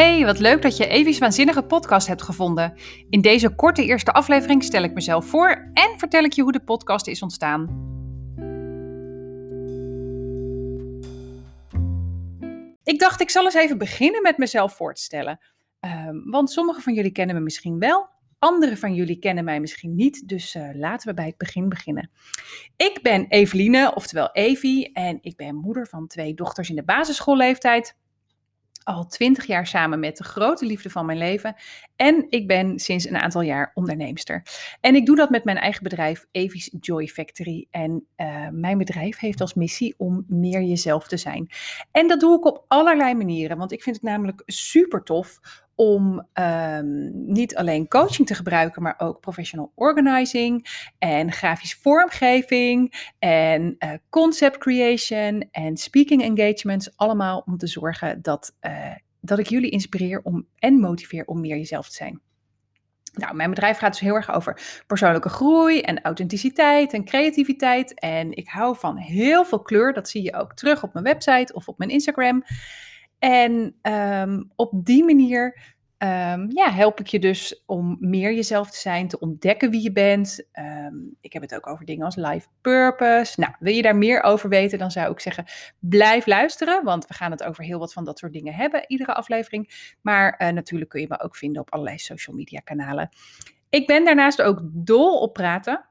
Hey, wat leuk dat je Evi's Waanzinnige podcast hebt gevonden. In deze korte eerste aflevering stel ik mezelf voor en vertel ik je hoe de podcast is ontstaan. Ik dacht, ik zal eens even beginnen met mezelf voor te stellen. Ehm, want sommigen van jullie kennen me misschien wel, anderen van jullie kennen mij misschien niet, dus uh, laten we bij het begin beginnen. Ik ben Eveline, oftewel Evie, en ik ben moeder van twee dochters in de basisschoolleeftijd al twintig jaar samen met de grote liefde van mijn leven. En ik ben sinds een aantal jaar onderneemster. En ik doe dat met mijn eigen bedrijf, Evi's Joy Factory. En uh, mijn bedrijf heeft als missie om meer jezelf te zijn. En dat doe ik op allerlei manieren. Want ik vind het namelijk super tof om um, niet alleen coaching te gebruiken, maar ook professional organizing en grafisch vormgeving en uh, concept creation en speaking engagements. Allemaal om te zorgen dat, uh, dat ik jullie inspireer om, en motiveer om meer jezelf te zijn. Nou, mijn bedrijf gaat dus heel erg over persoonlijke groei en authenticiteit en creativiteit. En ik hou van heel veel kleur. Dat zie je ook terug op mijn website of op mijn Instagram. En um, op die manier um, ja, help ik je dus om meer jezelf te zijn, te ontdekken wie je bent. Um, ik heb het ook over dingen als life purpose. Nou, wil je daar meer over weten, dan zou ik zeggen, blijf luisteren, want we gaan het over heel wat van dat soort dingen hebben, iedere aflevering. Maar uh, natuurlijk kun je me ook vinden op allerlei social media kanalen. Ik ben daarnaast ook dol op praten.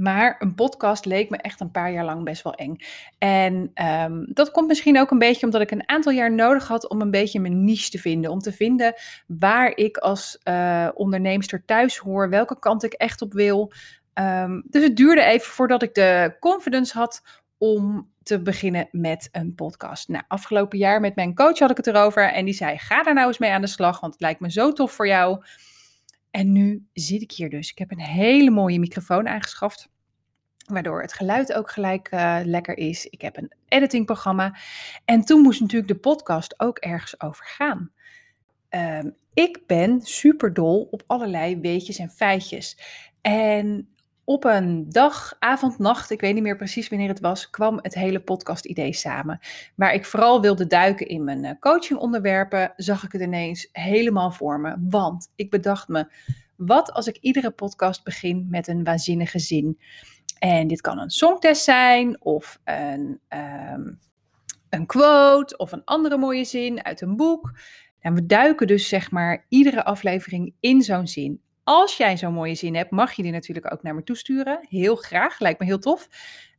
Maar een podcast leek me echt een paar jaar lang best wel eng. En um, dat komt misschien ook een beetje omdat ik een aantal jaar nodig had om een beetje mijn niche te vinden. Om te vinden waar ik als uh, onderneemster thuis hoor, welke kant ik echt op wil. Um, dus het duurde even voordat ik de confidence had om te beginnen met een podcast. Nou, afgelopen jaar met mijn coach had ik het erover en die zei: ga daar nou eens mee aan de slag, want het lijkt me zo tof voor jou. En nu zit ik hier dus. Ik heb een hele mooie microfoon aangeschaft. Waardoor het geluid ook gelijk uh, lekker is. Ik heb een editingprogramma. En toen moest natuurlijk de podcast ook ergens over gaan. Um, ik ben super dol op allerlei weetjes en feitjes. En op een dag, avond, nacht, ik weet niet meer precies wanneer het was, kwam het hele podcast-idee samen. Waar ik vooral wilde duiken in mijn uh, coachingonderwerpen, zag ik het ineens helemaal voor me. Want ik bedacht me, wat als ik iedere podcast begin met een waanzinnige zin? En dit kan een songtest zijn of een, um, een quote of een andere mooie zin uit een boek. En we duiken dus zeg maar iedere aflevering in zo'n zin. Als jij zo'n mooie zin hebt, mag je die natuurlijk ook naar me toesturen. Heel graag, lijkt me heel tof.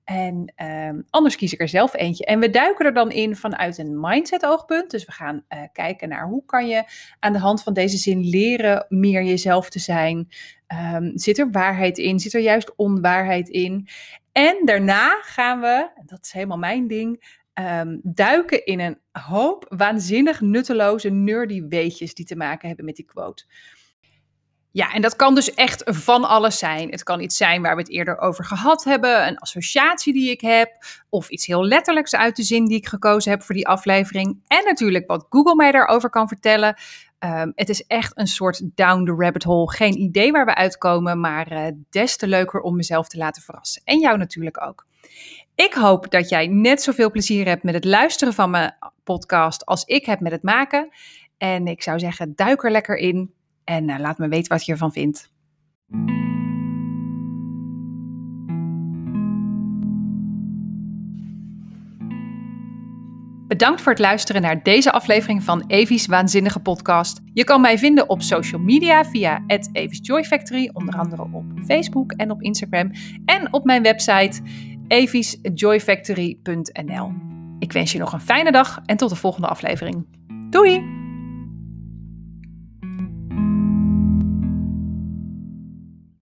En um, anders kies ik er zelf eentje. En we duiken er dan in vanuit een mindset oogpunt. Dus we gaan uh, kijken naar hoe kan je aan de hand van deze zin leren meer jezelf te zijn. Um, zit er waarheid in? Zit er juist onwaarheid in? En daarna gaan we, dat is helemaal mijn ding, um, duiken in een hoop waanzinnig nutteloze nerdy weetjes die te maken hebben met die quote. Ja, en dat kan dus echt van alles zijn. Het kan iets zijn waar we het eerder over gehad hebben, een associatie die ik heb, of iets heel letterlijks uit de zin die ik gekozen heb voor die aflevering. En natuurlijk wat Google mij daarover kan vertellen. Um, het is echt een soort down the rabbit hole. Geen idee waar we uitkomen, maar uh, des te leuker om mezelf te laten verrassen. En jou natuurlijk ook. Ik hoop dat jij net zoveel plezier hebt met het luisteren van mijn podcast als ik heb met het maken. En ik zou zeggen, duik er lekker in. En uh, laat me weten wat je ervan vindt. Bedankt voor het luisteren naar deze aflevering van Evi's Waanzinnige Podcast. Je kan mij vinden op social media via Evis Joy Factory, onder andere op Facebook en op Instagram. En op mijn website evisjoyfactory.nl. Ik wens je nog een fijne dag en tot de volgende aflevering. Doei!